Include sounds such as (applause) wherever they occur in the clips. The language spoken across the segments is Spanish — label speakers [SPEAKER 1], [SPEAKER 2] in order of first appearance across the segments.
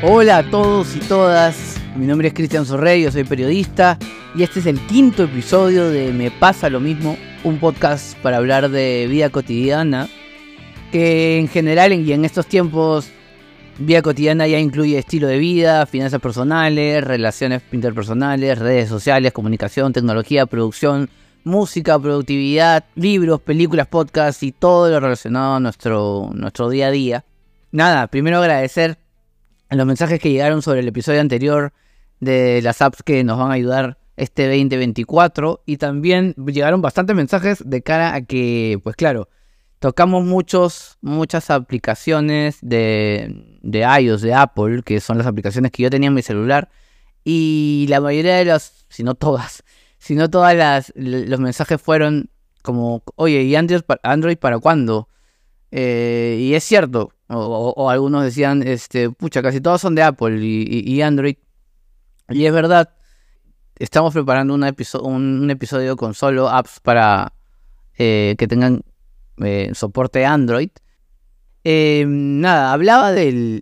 [SPEAKER 1] Hola a todos y todas, mi nombre es Cristian Sorrey, yo soy periodista y este es el quinto episodio de Me pasa lo mismo, un podcast para hablar de vida cotidiana, que en general y en estos tiempos vida cotidiana ya incluye estilo de vida, finanzas personales, relaciones interpersonales, redes sociales, comunicación, tecnología, producción, música, productividad, libros, películas, podcasts y todo lo relacionado a nuestro, nuestro día a día. Nada, primero agradecer los mensajes que llegaron sobre el episodio anterior de las apps que nos van a ayudar este 2024 y también llegaron bastantes mensajes de cara a que, pues claro, tocamos muchos, muchas aplicaciones de, de iOS, de Apple, que son las aplicaciones que yo tenía en mi celular y la mayoría de las, si no todas, (laughs) si no todas las, los mensajes fueron como, oye, ¿y Android, Android para cuándo? Eh, y es cierto, o, algunos decían, este, pucha, casi todos son de Apple y, Android. Y es verdad, estamos preparando un, un, episodio con solo apps para eh, que tengan eh, soporte Android. nada, hablaba de,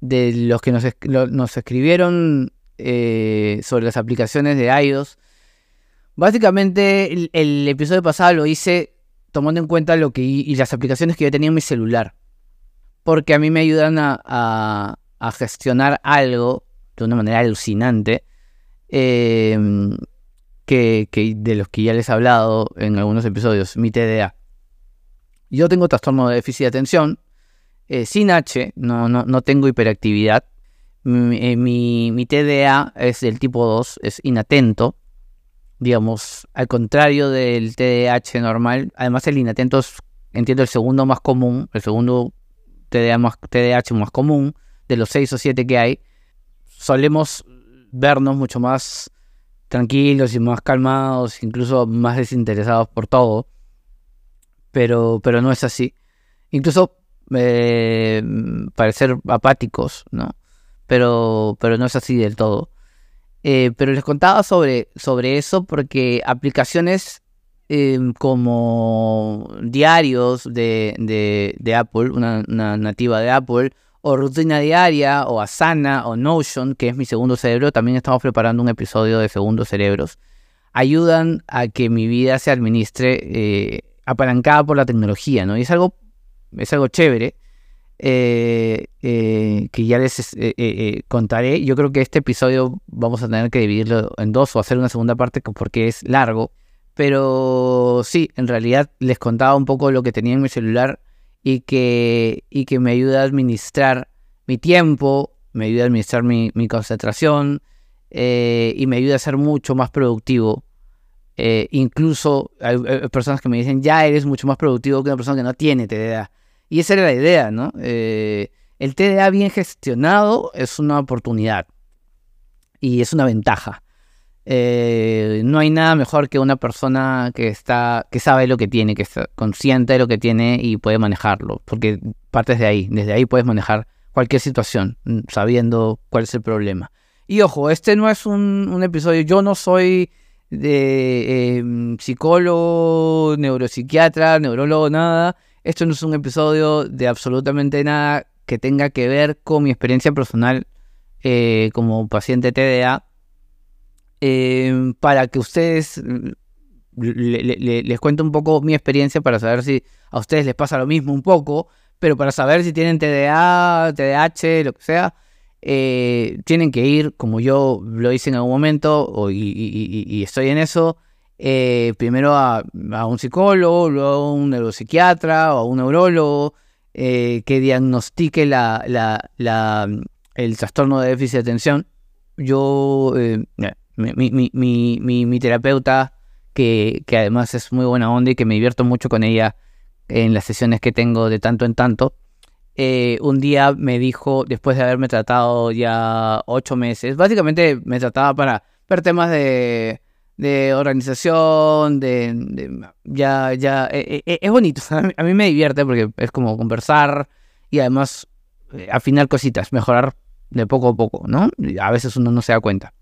[SPEAKER 1] de, los que nos, nos escribieron sobre las aplicaciones de iOS. Básicamente, el, episodio pasado lo hice tomando en cuenta lo que y las aplicaciones que yo tenía en mi celular. Porque a mí me ayudan a, gestionar algo de una manera alucinante. Em, que, de los que ya les he hablado en algunos episodios, mi TDA. Yo tengo trastorno de déficit de atención, eh, sin H, no, no, no, tengo hiperactividad. Mi, eh, mi, TDA es del tipo 2, es inatento digamos, al contrario del TDAH normal, además el inatento es, entiendo, el segundo más común, el segundo TDA más, TDAH más común de los seis o siete que hay, solemos vernos mucho más tranquilos y más calmados, incluso más desinteresados por todo, pero, pero no es así. Incluso eh, parecer apáticos, ¿no? Pero, pero no es así del todo. Eh, pero les contaba sobre, sobre eso porque aplicaciones em, como diarios de, de, Apple, una, nativa de Apple, o Rutina Diaria, o Asana, o Notion, que es mi segundo cerebro, también estamos preparando un episodio de Segundos Cerebros, ayudan a que mi vida se administre eh, apalancada por la tecnología, ¿no? Y es algo, es algo chévere. Eh, eh, que ya les eh, contaré. Yo creo que este episodio vamos a tener que dividirlo en dos o hacer una segunda parte porque es largo. Pero sí, en realidad les contaba un poco lo que tenía en mi celular y que, y que me ayuda a administrar mi tiempo, me ayuda a administrar mi, concentración y me ayuda a ser mucho más productivo. incluso hay, personas que me dicen, ya eres mucho más productivo que una persona que no tiene TDA. Y esa era la idea, ¿no? Eh, el TDA bien gestionado es una oportunidad y es una ventaja. Eh, no hay nada mejor que una persona que está, que sabe lo que tiene, que está consciente de lo que tiene y puede manejarlo, porque partes de ahí, desde ahí puedes manejar cualquier situación, mm, sabiendo cuál es el problema. Y ojo, este no es un, episodio, yo no soy de em, psicólogo, neuropsiquiatra, neurólogo, nada. Esto no es un episodio de absolutamente nada que tenga que ver con mi experiencia personal eh, como paciente TDA. Eh, para que ustedes mm, les cuente un poco mi experiencia para saber si a ustedes les pasa lo mismo un poco, pero para saber si tienen TDA, TDAH, lo que sea, eh, tienen que ir, como yo lo hice en algún momento, y estoy en eso, eh, primero a, un psicólogo, luego a un neuropsiquiatra o a un neurólogo eh, que diagnostique el trastorno de déficit de atención. Yo, mi, mi, mi, mi, terapeuta, que, que, además es muy buena onda y que me divierto mucho con ella en las sesiones que tengo de tanto en tanto, un día me dijo, después de haberme tratado ya ocho meses, básicamente me trataba para ver temas de de organización, de, ya, ya, e, e, e, es bonito, (laughs) a mí me divierte porque es como conversar y además eh, afinar cositas, mejorar de poco a poco, ¿no? A veces uno no se da cuenta.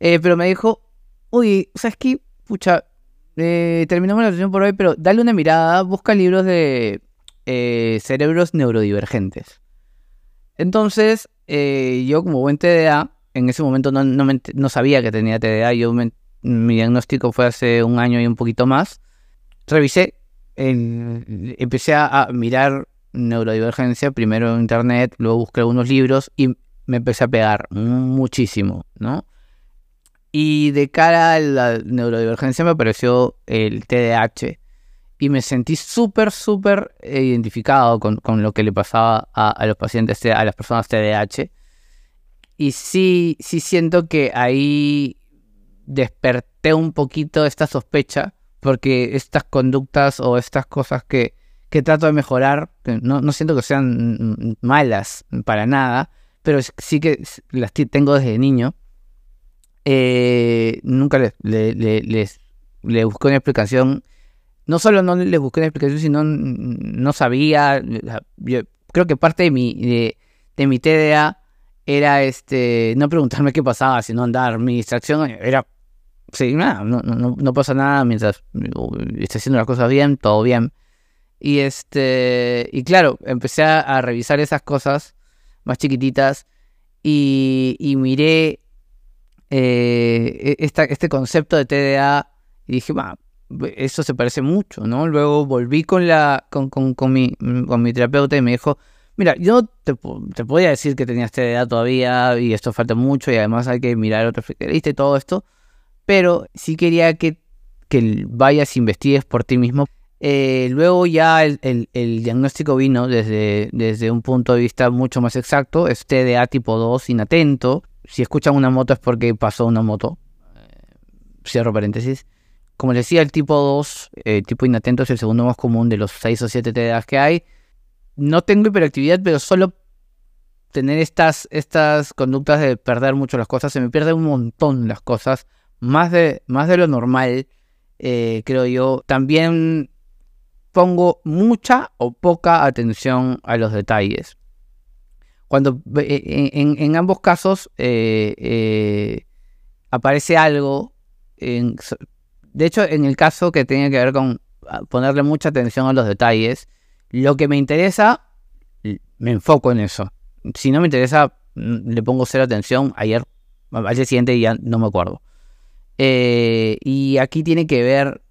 [SPEAKER 1] Eh, pero me dijo, oye, ¿sabes qué? Pucha, eh, terminamos la sesión por hoy, pero dale una mirada, busca libros de eh, cerebros neurodivergentes. Entonces, yo como buen TDA, en ese momento no, no, sabía que tenía TDA, yo mi diagnóstico fue hace un año y un poquito más. Revisé, empecé a mirar neurodivergencia, primero en internet, luego busqué algunos libros y me empecé a pegar muchísimo, ¿no? Y de cara a la neurodivergencia me apareció el TDAH y me sentí súper, súper identificado con, lo que le pasaba a, los pacientes, a las personas TDAH. Y sí, sí siento que ahí desperté un poquito esta sospecha, porque estas conductas o estas cosas que, que trato de mejorar, no, no siento que sean malas para nada, pero sí que las tengo desde niño. Eh, nunca les, les, busqué una explicación. No solo no les busqué una explicación, sino no sabía. Yo creo que parte de mi, de, mi TDA era este no preguntarme qué pasaba, sino andar. Mi distracción era. Sí, nada, no, no, no pasa nada mientras esté haciendo las cosas bien, todo bien. Y este. Y claro, empecé a revisar esas cosas más chiquititas, y, miré eh, e, este concepto de TDA y dije, eso se parece mucho, ¿no? Luego volví con, mi, terapeuta y me dijo, mira, yo te, te, podía decir que tenías TDA todavía y esto falta mucho y además hay que mirar otro especialista y todo esto, pero sí quería que, que vayas e investigues por ti mismo eh, luego ya el, diagnóstico vino desde, desde un punto de vista mucho más exacto, es TDA tipo 2 inatento. Si escuchan una moto es porque pasó una moto. Eh, cierro paréntesis. Como les decía, el tipo 2, eh, tipo inatento, es el segundo más común de los 6 o 7 TDAs que hay. No tengo hiperactividad, pero solo tener estas, estas conductas de perder mucho las cosas, se me pierden un montón las cosas, más de, más de lo normal, creo yo. También pongo mucha o poca atención a los detalles. Cuando eh, en, ambos casos eh, eh, aparece algo, de hecho en el caso que tiene que ver con ponerle mucha atención a los detalles, lo que me interesa, me enfoco en eso. Si no me interesa, mm, le pongo cero atención. Ayer, al siguiente ya no me acuerdo. y aquí tiene que ver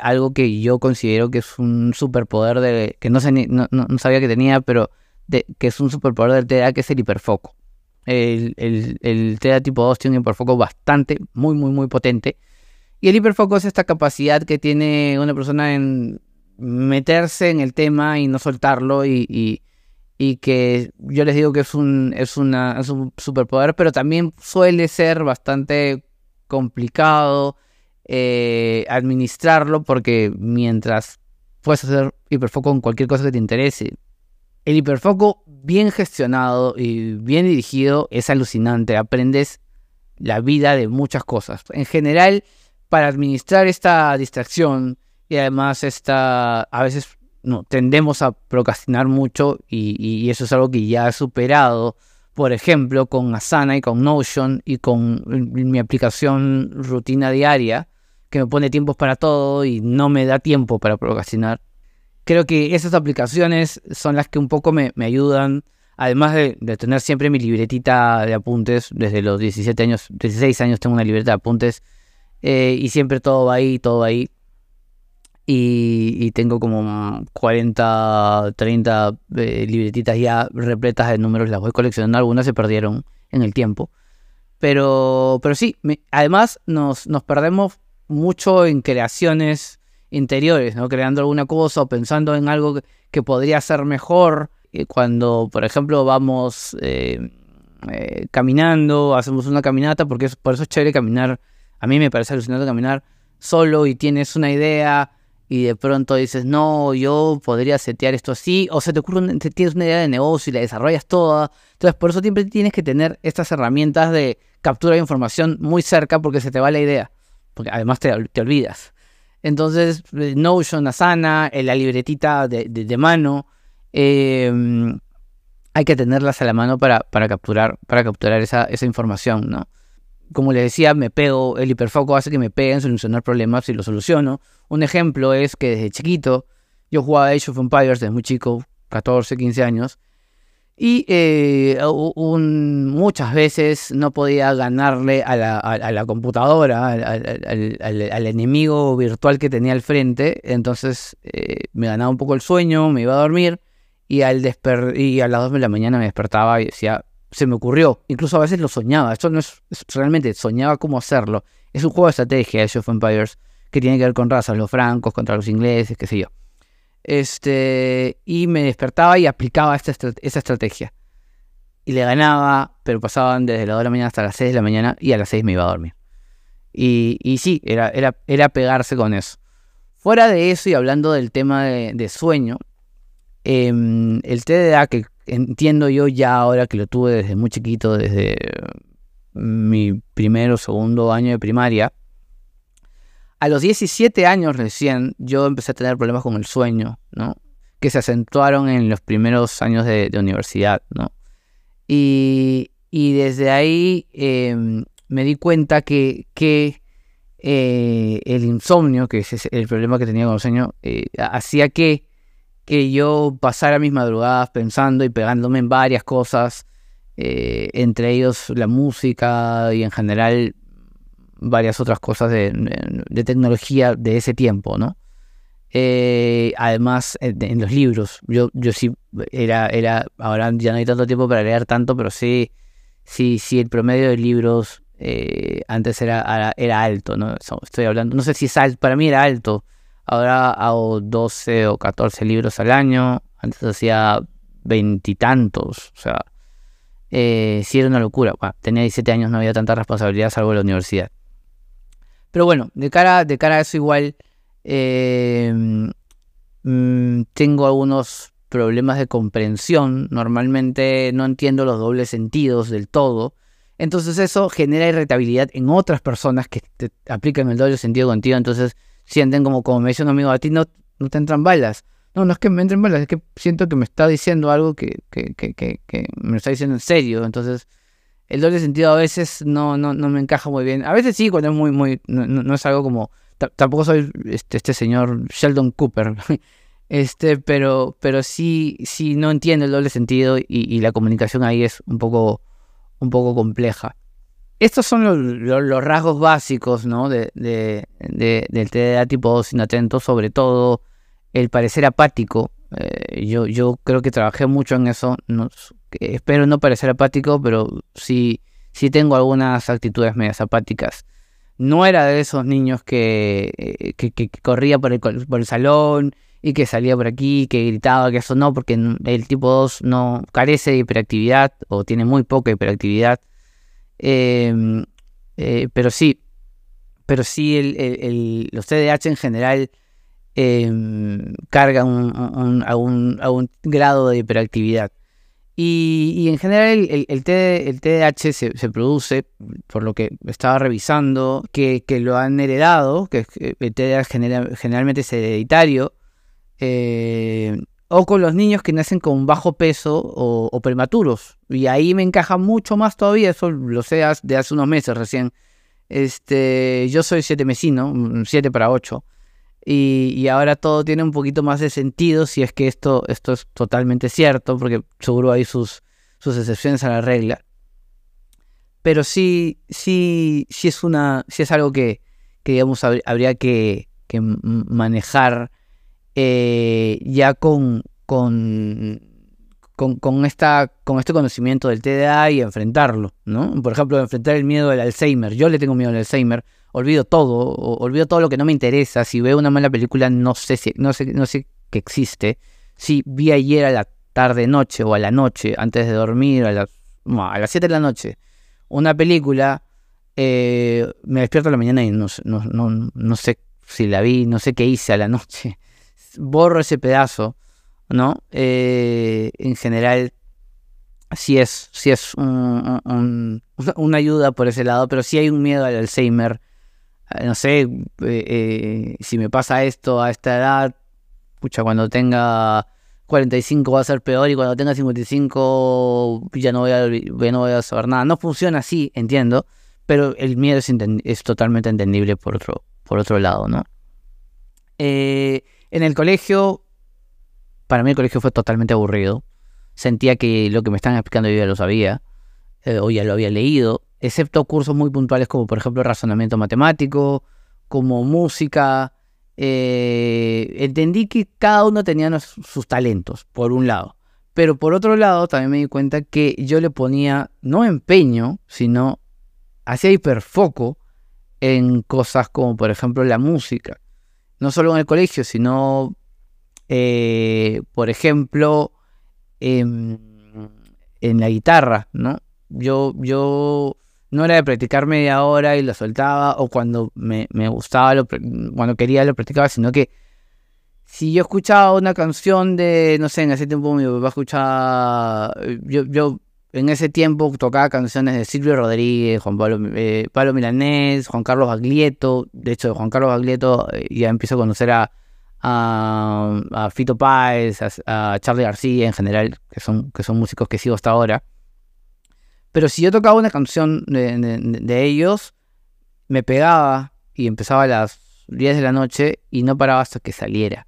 [SPEAKER 1] algo que yo considero que es un superpoder de, que no, no, sabía que tenía, pero que es un superpoder del TDA, que es el hiperfoco. El, el, TDA tipo 2 tiene un hiperfoco bastante, muy, muy, muy potente. Y el hiperfoco es esta capacidad que tiene una persona en meterse en el tema y no soltarlo y, y, que yo les digo que es un, es un superpoder, pero también suele ser bastante complicado eh, administrarlo porque mientras puedes hacer hiperfoco en cualquier cosa que te interese, el hiperfoco bien gestionado y bien dirigido es alucinante. Aprendes la vida de muchas cosas. En general, para administrar esta distracción y además esta, a veces no, tendemos a procrastinar mucho y, y, eso es algo que ya he superado. Por ejemplo, con Asana y con Notion y con mi aplicación rutina diaria, que me pone tiempos para todo y no me da tiempo para procrastinar. Creo que esas aplicaciones son las que un poco me, ayudan, además de, tener siempre mi libretita de apuntes, desde los 17 años, 16 años tengo una libreta de apuntes eh, y siempre todo va ahí, todo va ahí. Y, tengo como 40, 30 eh, libretitas ya repletas de números, las voy coleccionando, algunas se perdieron en el tiempo. Pero, pero sí, además nos, nos perdemos mucho en creaciones interiores, ¿no? Creando alguna cosa o pensando en algo que, podría ser mejor. Eh, cuando, por ejemplo, vamos eh, eh, caminando, hacemos una caminata, porque por eso es chévere caminar. A mí me parece alucinante caminar solo y tienes una idea y de pronto dices, no, yo podría setear esto así, o se te ocurre, tienes una idea de negocio y la desarrollas toda. Entonces, por eso siempre tienes que tener estas herramientas de captura de información muy cerca porque se te va la idea porque además te, olvidas. Entonces, eh, Notion, Asana, eh, la libretita de, mano, em, hay que tenerlas a la mano para, para capturar, para capturar esa, esa información, ¿no? Como les decía, me pego, el hiperfoco hace que me peguen solucionar problemas y lo soluciono. Un ejemplo es que desde chiquito yo jugaba Age of Empires desde muy chico, 14, 15 años, y eh, muchas veces no podía ganarle a la, computadora, al, enemigo virtual que tenía al frente. Entonces eh, me ganaba un poco el sueño, me iba a dormir y, al y a las 2 de la mañana me despertaba y decía, se me ocurrió. Incluso a veces lo soñaba. Esto no es, realmente soñaba cómo hacerlo. Es un juego de estrategia, Age of Empires, que tiene que ver con razas, los francos contra los ingleses, qué sé yo. Este, y me despertaba y aplicaba esta, estrategia. Y le ganaba, pero pasaban desde las 2 de la mañana hasta las 6 de la mañana y a las 6 me iba a dormir. Y, y sí, era, era, era pegarse con eso. Fuera de eso y hablando del tema de, sueño, em, el TDA, que entiendo yo ya ahora que lo tuve desde muy chiquito, desde mi primero o segundo año de primaria, a los 17 años recién yo empecé a tener problemas con el sueño, ¿no? Que se acentuaron en los primeros años de, universidad, ¿no? Y, desde ahí em, me di cuenta que, que eh, el insomnio, que es el problema que tenía con el sueño, eh, hacía que, que yo pasara mis madrugadas pensando y pegándome en varias cosas, eh, entre ellos la música y en general varias otras cosas de, tecnología de ese tiempo, ¿no? Eh, además, en, los libros, yo, yo sí era, era, ahora ya no hay tanto tiempo para leer tanto, pero sí, sí, sí, el promedio de libros eh, antes era, era alto, ¿no? Estoy hablando, no sé si es alto, para mí era alto. Ahora hago 12 o 14 libros al año, antes hacía veintitantos, o sea, eh, sí era una locura. tenía 17 años, no había tanta responsabilidad salvo la universidad. Pero bueno, de cara, de cara a eso igual em, mm, tengo algunos problemas de comprensión. Normalmente no entiendo los dobles sentidos del todo. Entonces eso genera irritabilidad en otras personas que te aplican el doble sentido contigo. Entonces sienten como, como me dice un amigo, a ti no, no te entran balas. No, no es que me entren balas, es que siento que me está diciendo algo que, que, que, que me lo está diciendo en serio. Entonces el doble sentido a veces no, no, no me encaja muy bien. A veces sí, cuando es muy, muy, no, es algo como, tampoco soy este, este señor Sheldon Cooper, (laughs) este, pero, pero sí, sí no entiendo el doble sentido y, la comunicación ahí es un poco, un poco compleja. Estos son los, rasgos básicos ¿no? de, de, del TDA tipo 2 inatento, sobre todo el parecer apático. Eh, yo, yo creo que trabajé mucho en eso. No, espero no parecer apático, pero sí, sí tengo algunas actitudes medias apáticas. No era de esos niños que, eh, que, corría por el, por el, salón y que salía por aquí, que gritaba, que eso no, porque el tipo 2 no carece de hiperactividad o tiene muy poca hiperactividad. Em, eh, pero sí, pero sí los TDAH en general em, cargan a, un, grado de hiperactividad. Y, en general el, el, TDAH se, produce, por lo que estaba revisando, que, lo han heredado, que el TDAH generalmente es hereditario, eh, o con los niños que nacen con bajo peso o, prematuros. Y ahí me encaja mucho más todavía, eso lo sé de hace unos meses recién. Este, yo soy siete mesino, 7 para 8. Y, ahora todo tiene un poquito más de sentido si es que esto, esto es totalmente cierto, porque seguro hay sus, sus excepciones a la regla. Pero sí, sí, sí es una, sí es algo que, digamos habría que, manejar eh, ya con, con, con, esta, con este conocimiento del TDA y enfrentarlo, ¿no? Por ejemplo, enfrentar el miedo al Alzheimer. Yo le tengo miedo al Alzheimer olvido todo, olvido todo lo que no me interesa. Si veo una mala película, no sé si, no sé, no sé que existe. Si vi ayer a la tarde noche o a la noche, antes de dormir, a, las, a las 7 de la noche, una película, eh, me despierto a la mañana y no, no, sé si la vi, no sé qué hice a la noche. (laughs) Borro ese pedazo, ¿no? Eh, en general, sí es, sí es una ayuda por ese lado, pero sí hay un miedo al Alzheimer eh, no sé, eh, eh, si me pasa esto a esta edad, pucha, cuando tenga 45 va a ser peor y cuando tenga 55 ya no voy a, ya no voy a saber nada. No funciona así, entiendo, pero el miedo es, totalmente entendible por otro, por otro lado, ¿no? En el colegio, para mí el colegio fue totalmente aburrido. Sentía que lo que me estaban explicando yo ya lo sabía, eh, o ya lo había leído, excepto cursos muy puntuales como por ejemplo razonamiento matemático, como música. Eh, entendí que cada uno tenía sus talentos, por un lado. Pero por otro lado, también me di cuenta que yo le ponía no empeño, sino hacía hiperfoco en cosas como por ejemplo la música no solo en el colegio, sino, eh, por ejemplo, en, la guitarra, ¿no? Yo, yo no era de practicar media hora y lo soltaba, o cuando me, gustaba, lo, cuando quería lo practicaba, sino que si yo escuchaba una canción de, no sé, en ese tiempo mi papá escuchaba, yo, yo en ese tiempo tocaba canciones de Silvio Rodríguez, Juan Pablo, eh, Milanés, Juan Carlos Baglietto. De hecho, Juan Carlos Baglietto eh, ya empiezo a conocer a, a, Fito Páez, a, Charlie García en general, que son, que son músicos que sigo hasta ahora. Pero si yo tocaba una canción de, ellos, me pegaba y empezaba a las 10 de la noche y no paraba hasta que saliera.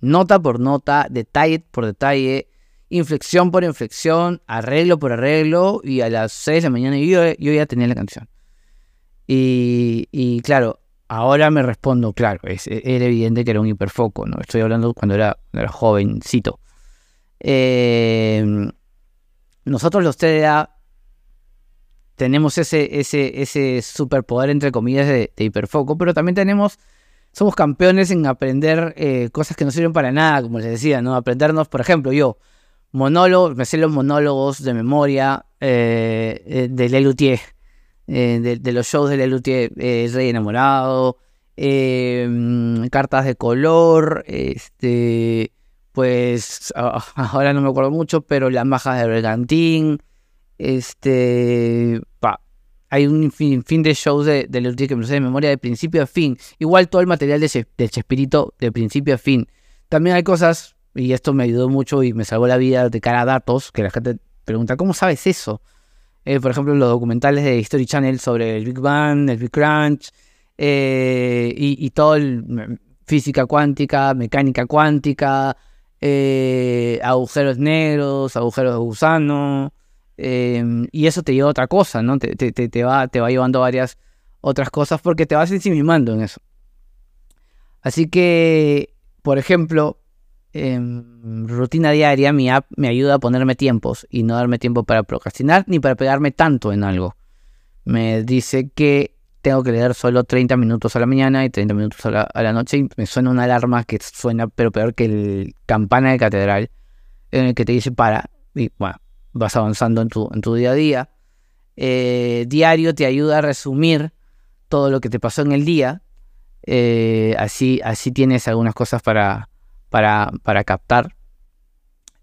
[SPEAKER 1] Nota por nota, detalle por detalle inflexión por inflexión, arreglo por arreglo, y a las 6 de la mañana yo, yo ya tenía la canción. Y, claro, ahora me respondo, claro, es, era evidente que era un hiperfoco, ¿no? Estoy hablando cuando era, era jovencito. Eh, nosotros los TDA tenemos ese, ese, ese superpoder, entre comillas, de, hiperfoco, pero también tenemos, somos campeones en aprender eh, cosas que no sirven para nada, como les decía, ¿no? Aprendernos, por ejemplo, yo, monólogos, me sé los monólogos de memoria eh, eh de Lelutier, eh, de, los shows de Lelutier, eh, Rey Enamorado, cartas de color, este, pues (laughs) ahora no me acuerdo mucho, pero las majas de Bergantín, este, hay un fin, de shows de, de Lelutier que me sé de memoria de principio a fin, igual todo el material de, de Chespirito de principio a fin. También hay cosas y esto me ayudó mucho y me salvó la vida de cara a datos, que la gente pregunta, ¿cómo sabes eso? Eh, por ejemplo, los documentales de History Channel sobre el Big Bang, el Big Crunch, eh, y, todo el física cuántica, mecánica cuántica, eh, agujeros negros, agujeros de gusano, y eso te lleva a otra cosa, ¿no? Te, te, va, te va llevando varias otras cosas porque te vas ensimimando en eso. Así que, por ejemplo, Em, rutina diaria, mi app me ayuda a ponerme tiempos y no darme tiempo para procrastinar ni para pegarme tanto en algo. Me dice que tengo que leer solo 30 minutos a la mañana y 30 minutos a la, noche y me suena una alarma que suena pero peor que el campana de catedral en el que te dice para y bueno, vas avanzando en tu, en tu día a día. Eh, diario te ayuda a resumir todo lo que te pasó en el día. Eh, así, así tienes algunas cosas para, para, para captar.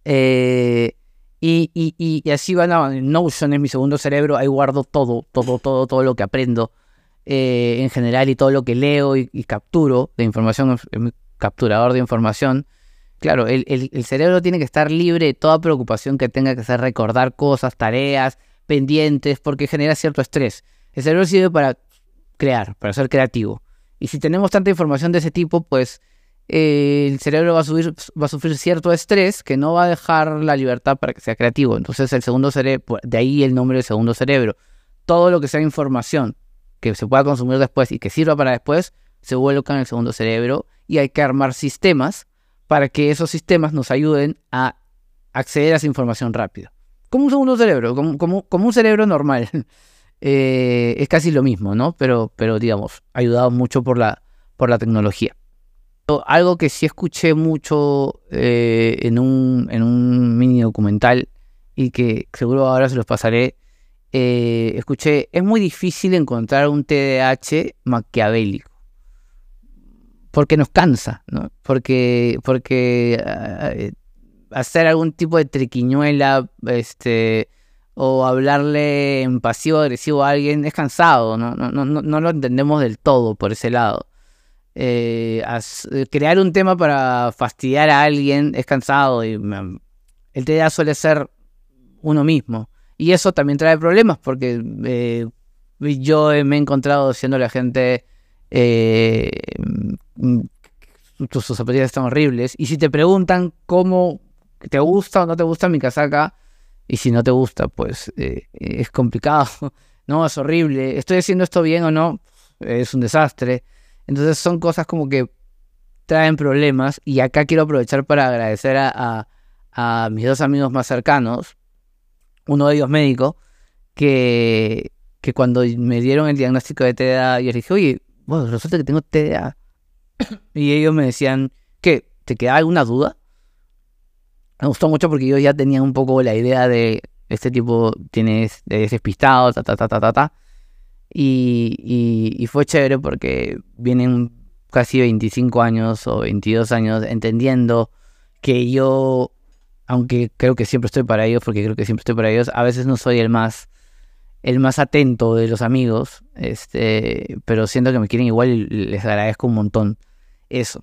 [SPEAKER 1] Eh, y, y, así van a Notion es mi segundo cerebro, ahí guardo todo, todo, todo, todo lo que aprendo eh, en general y todo lo que leo y, capturo de información, capturador de información. Claro, el, el, cerebro tiene que estar libre de toda preocupación que tenga que hacer recordar cosas, tareas, pendientes, porque genera cierto estrés. El cerebro sirve para crear, para ser creativo. Y si tenemos tanta información de ese tipo, pues eh, el cerebro va a, sufrir cierto estrés que no va a dejar la libertad para que sea creativo. Entonces el segundo cerebro, de ahí el nombre del segundo cerebro. Todo lo que sea información que se pueda consumir después y que sirva para después, se vuelca en el segundo cerebro y hay que armar sistemas para que esos sistemas nos ayuden a acceder a esa información rápido. Como un segundo cerebro, como, un cerebro normal. (laughs) Eh, es casi lo mismo, ¿no? Pero, pero digamos, ayudado mucho por la tecnología. Algo que sí escuché mucho eh, en, un, en un mini documental y que seguro ahora se los pasaré. Eh, escuché, es muy difícil encontrar un TDAH maquiavélico. Porque nos cansa, ¿no? Porque, porque eh, hacer algún tipo de triquiñuela, este, o hablarle en pasivo agresivo a alguien es cansado, ¿no? No, no, no lo entendemos del todo por ese lado. Eh, crear un tema para fastidiar a alguien es cansado y el TDA suele ser uno mismo. Y eso también trae problemas porque yo me he encontrado diciendo a la gente tus, zapatillas están horribles. Y si te preguntan cómo te gusta o no te gusta mi casaca, y si no te gusta, pues eh, es complicado, (laughs) no, es horrible, estoy haciendo esto bien o no, es un desastre. Entonces son cosas como que traen problemas y acá quiero aprovechar para agradecer a, a, mis dos amigos más cercanos, uno de ellos médico, que, que cuando me dieron el diagnóstico de TDA, yo les dije, oye, bueno, resulta que tengo TDA. y ellos me decían, ¿qué? ¿Te queda alguna duda? Me gustó mucho porque yo ya tenía un poco la idea de este tipo tienes despistado, ta, ta, ta, ta, ta, ta. Y, y, fue chévere porque vienen casi 25 años o 22 años entendiendo que yo, aunque creo que siempre estoy para ellos, porque creo que siempre estoy para ellos, a veces no soy el más el más atento de los amigos, este, pero siento que me quieren igual y les agradezco un montón eso.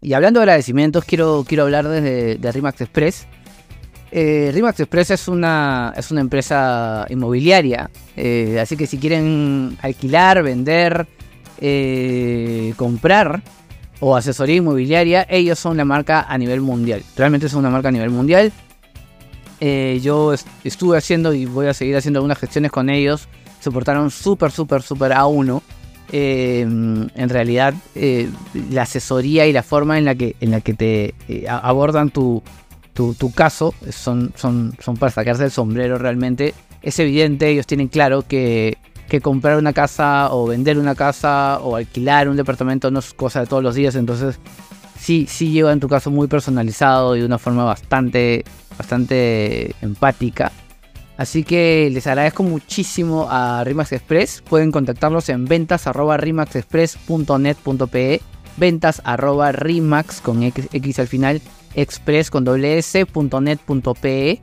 [SPEAKER 1] Y hablando de agradecimientos, quiero, quiero hablar desde de Rimax Express. Eh, Rimax Express es una, es una empresa inmobiliaria, eh, así que si quieren alquilar, vender, eh, comprar o asesoría inmobiliaria, ellos son la marca a nivel mundial. Realmente son una marca a nivel mundial. Eh, yo estuve haciendo y voy a seguir haciendo algunas gestiones con ellos. Se portaron súper, súper, súper a uno. En realidad, la asesoría y la forma en la que, en la que te abordan tu, tu, caso son, son, son para sacarse el sombrero realmente. Es evidente, ellos tienen claro que, que comprar una casa o vender una casa o alquilar un departamento no es cosa de todos los días. Entonces, sí, sí llevan tu caso muy personalizado y de una forma bastante bastante empática. Así que les agradezco muchísimo a Rimax Express. Pueden contactarlos en ventas arroba rimaxexpress.net.pe ventas arroba rimax con X, al final express con s.net.pe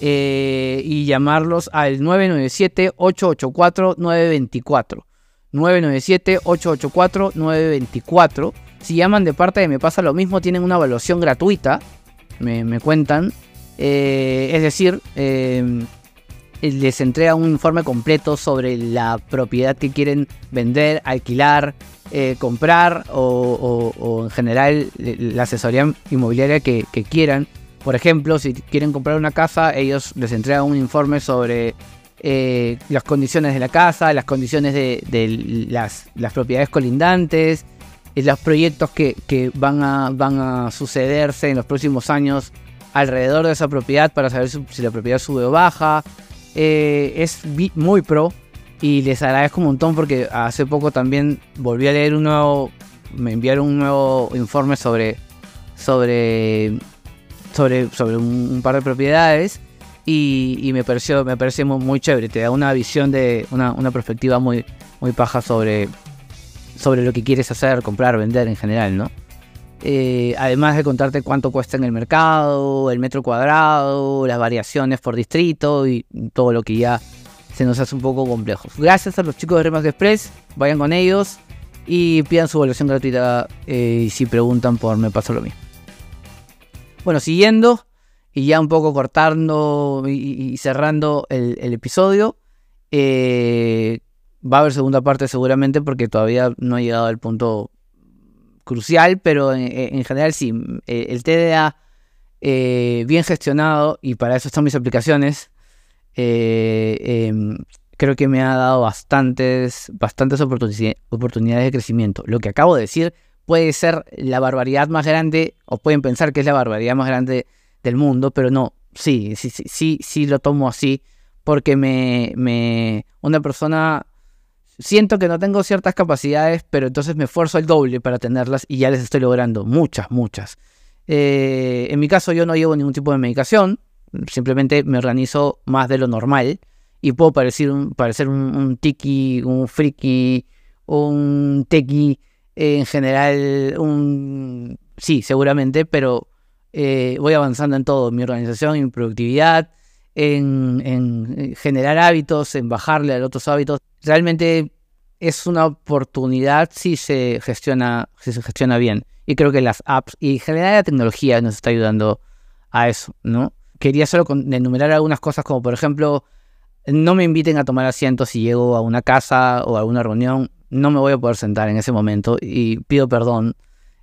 [SPEAKER 1] eh, y llamarlos al 997-884-924. 997-884-924. Si llaman de parte de Me pasa lo mismo, tienen una evaluación gratuita. Me, me cuentan eh, es decir, eh, les entrega un informe completo sobre la propiedad que quieren vender, alquilar, eh, comprar o, en general la asesoría inmobiliaria que, quieran. Por ejemplo, si quieren comprar una casa, ellos les entregan un informe sobre las condiciones de la casa, las condiciones de, las, propiedades colindantes, los proyectos que, van a sucederse en los próximos años alrededor de esa propiedad para saber si la propiedad sube o baja. Eh, es muy pro y les agradezco un montón porque hace poco también volví a leer un nuevo, me enviaron un nuevo informe sobre, sobre, sobre, sobre un, par de propiedades y, me pareció, me pareció muy, chévere, te da una visión de, una, una perspectiva muy, muy paja sobre, sobre lo que quieres hacer, comprar, vender en general, ¿no? Eh, además de contarte cuánto cuesta en el mercado, el metro cuadrado, las variaciones por distrito y todo lo que ya se nos hace un poco complejo. Gracias a los chicos de Remax Express, vayan con ellos y pidan su evaluación gratuita eh, y si preguntan por me pasa lo mismo. Bueno, siguiendo y ya un poco cortando y, cerrando el, episodio, eh, va a haber segunda parte seguramente porque todavía no ha llegado al punto crucial, pero en, general sí. Eh, el TDA eh, bien gestionado, y para eso están mis aplicaciones, eh, em, creo que me ha dado bastantes, bastantes oportunidades de crecimiento. Lo que acabo de decir puede ser la barbaridad más grande, o pueden pensar que es la barbaridad más grande del mundo, pero no, sí, sí, sí, sí, sí lo tomo así, porque me, me una persona siento que no tengo ciertas capacidades, pero entonces me esfuerzo el doble para tenerlas y ya les estoy logrando muchas, muchas. Eh, en mi caso yo no llevo ningún tipo de medicación, simplemente me organizo más de lo normal y puedo parecer un, parecer un, tiki, un friki, un tequi, en general, un... Sí, seguramente, pero eh, voy avanzando en todo, mi organización, en mi productividad, en, generar hábitos, en bajarle a otros hábitos. Realmente es una oportunidad si se gestiona, si se gestiona bien. Y creo que las apps y en general la tecnología nos está ayudando a eso, ¿no? Quería solo enumerar algunas cosas como por ejemplo, no me inviten a tomar asiento si llego a una casa o a una reunión, no me voy a poder sentar en ese momento y pido perdón.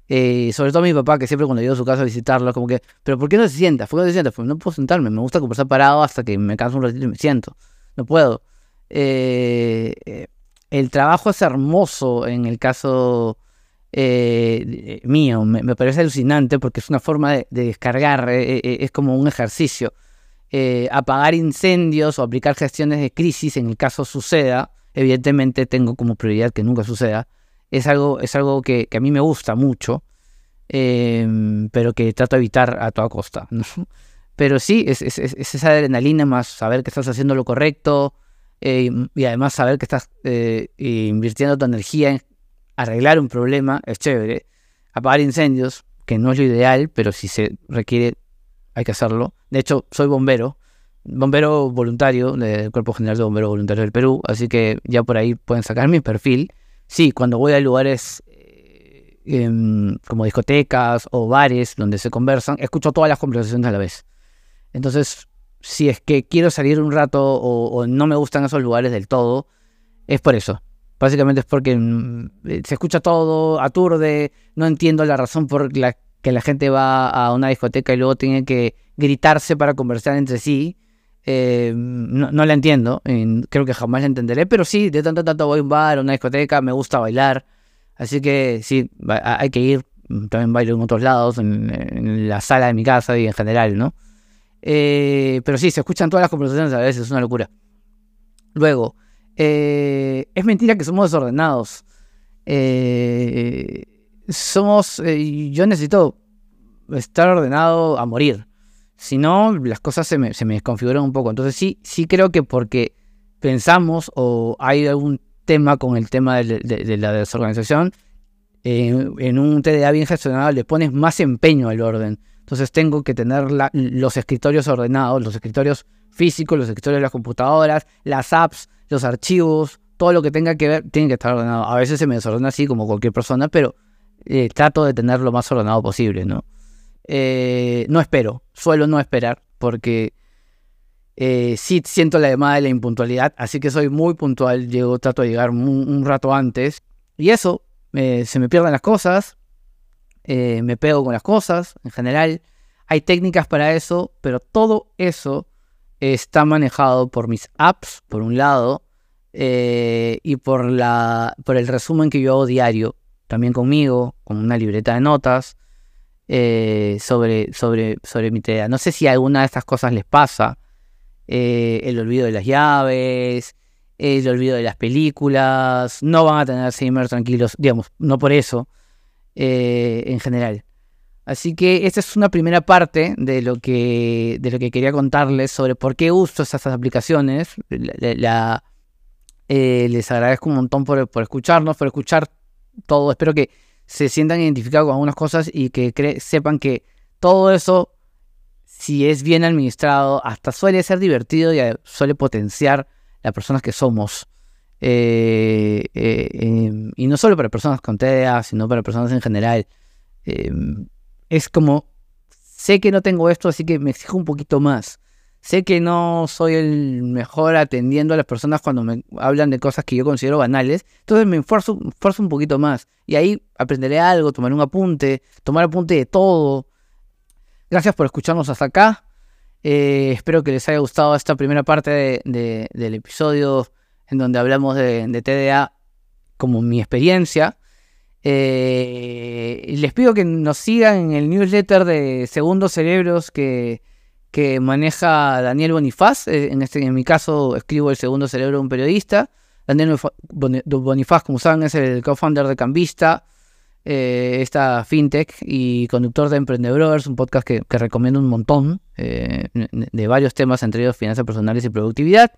[SPEAKER 1] Eh, sobre todo mi papá, que siempre cuando llego a su casa a visitarlo, como que, pero ¿por qué no se sienta? ¿Por qué no se sienta? Pues no puedo sentarme, me gusta conversar parado hasta que me canso un ratito y me siento. No puedo. Eh, eh, el trabajo es hermoso en el caso eh, mío, me, parece alucinante porque es una forma de, descargar, es como un ejercicio. apagar incendios o aplicar gestiones de crisis en el caso suceda, evidentemente tengo como prioridad que nunca suceda, es algo, es algo que, a mí me gusta mucho, pero que trato de evitar a toda costa. (laughs) Pero sí, es, es, esa adrenalina más saber que estás haciendo lo correcto, eh, y además saber que estás eh, invirtiendo tu energía en arreglar un problema es chévere. Apagar incendios, que no es lo ideal, pero si se requiere hay que hacerlo. De hecho, soy bombero, bombero voluntario del Cuerpo General de Bomberos Voluntarios del Perú, así que ya por ahí pueden sacar mi perfil. Sí, cuando voy a lugares eh, em, como discotecas o bares donde se conversan, escucho todas las conversaciones a la vez. Entonces, si es que quiero salir un rato o, no me gustan esos lugares del todo, es por eso. Básicamente es porque mm, eh, se escucha todo, aturde, no entiendo la razón por la que la gente va a una discoteca y luego tiene que gritarse para conversar entre sí. Eh, no, la entiendo, creo que jamás la entenderé, pero sí, de tanto tanto voy a un bar, a una discoteca, me gusta bailar, así que sí, hay que ir, también bailo en otros lados, en la sala de mi casa y en general, ¿no? Eh, pero sí, se escuchan todas las conversaciones a veces, es una locura. Luego, eh, es mentira que somos desordenados. Somos. yo necesito estar ordenado a morir. Si no, las cosas se me, se me desconfiguran un poco. Entonces, sí, sí creo que porque pensamos o hay algún tema con el tema de, la desorganización, en un TDA bien gestionado le pones más empeño al orden. Entonces tengo que tener los escritorios ordenados, los escritorios físicos, los escritorios de las computadoras, las apps, los archivos, todo lo que tenga que ver tiene que estar ordenado. A veces se me desordena así como cualquier persona, pero eh, trato de tener lo más ordenado posible, ¿no? Eh, no espero, suelo no esperar, porque eh, sí siento la llamada de la impuntualidad, así que soy muy puntual, llego, trato de llegar un, rato antes, y eso, se me pierden las cosas, eh, me pego con las cosas en general. Hay técnicas para eso, pero todo eso está manejado por mis apps, por un lado, eh, y por, la, por el resumen que yo hago diario, también conmigo, con una libreta de notas, eh, sobre, sobre, sobre mi tarea. No sé si alguna de estas cosas les pasa. el olvido de las llaves, el olvido de las películas, no van a tener Alzheimer tranquilos, digamos, no por eso, eh, en general. Así que esta es una primera parte de lo que, de lo que quería contarles sobre por qué uso esas aplicaciones. Eh, les agradezco un montón por, escucharnos, por escuchar todo. Espero que se sientan identificados con algunas cosas y que sepan que todo eso, si es bien administrado, hasta suele ser divertido y suele potenciar las personas que somos. Eh, eh, em, y no solo para personas con TDA, sino para personas en general. Em, es como, sé que no tengo esto, así que me exijo un poquito más. Sé que no soy el mejor atendiendo a las personas cuando me hablan de cosas que yo considero banales, entonces me esfuerzo, un poquito más. Y ahí aprenderé algo, tomaré un apunte, tomar apunte de todo. Gracias por escucharnos hasta acá. Eh, espero que les haya gustado esta primera parte del episodio en donde hablamos de, TDA como mi experiencia. Eh, les pido que nos sigan en el newsletter de Segundos Cerebros que, que maneja Daniel Bonifaz. Eh, en, este, en mi caso escribo el Segundo Cerebro de un periodista. Daniel Bonifaz, como saben, es el co-founder de Cambista, eh, esta fintech y conductor de Emprendedores, un podcast que, recomiendo un montón de varios temas, entre ellos finanzas personales y productividad.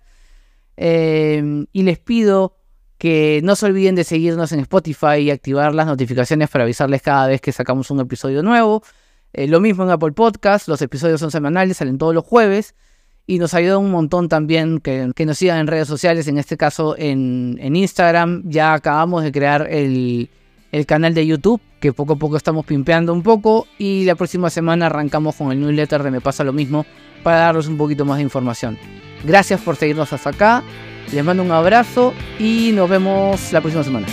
[SPEAKER 1] Y les pido que no se olviden de seguirnos en Spotify y activar las notificaciones para avisarles cada vez que sacamos un episodio nuevo. Eh, lo mismo en Apple Podcast, los episodios son semanales, salen todos los jueves. y nos ayuda un montón también que, nos sigan en redes sociales, en este caso en, Instagram. Ya acabamos de crear el, el, canal de YouTube, que poco a poco estamos pimpeando un poco. Y la próxima semana arrancamos con el newsletter de Me pasa lo mismo para darles un poquito más de información. Gracias por seguirnos hasta acá. Les mando un abrazo y nos vemos la próxima semana.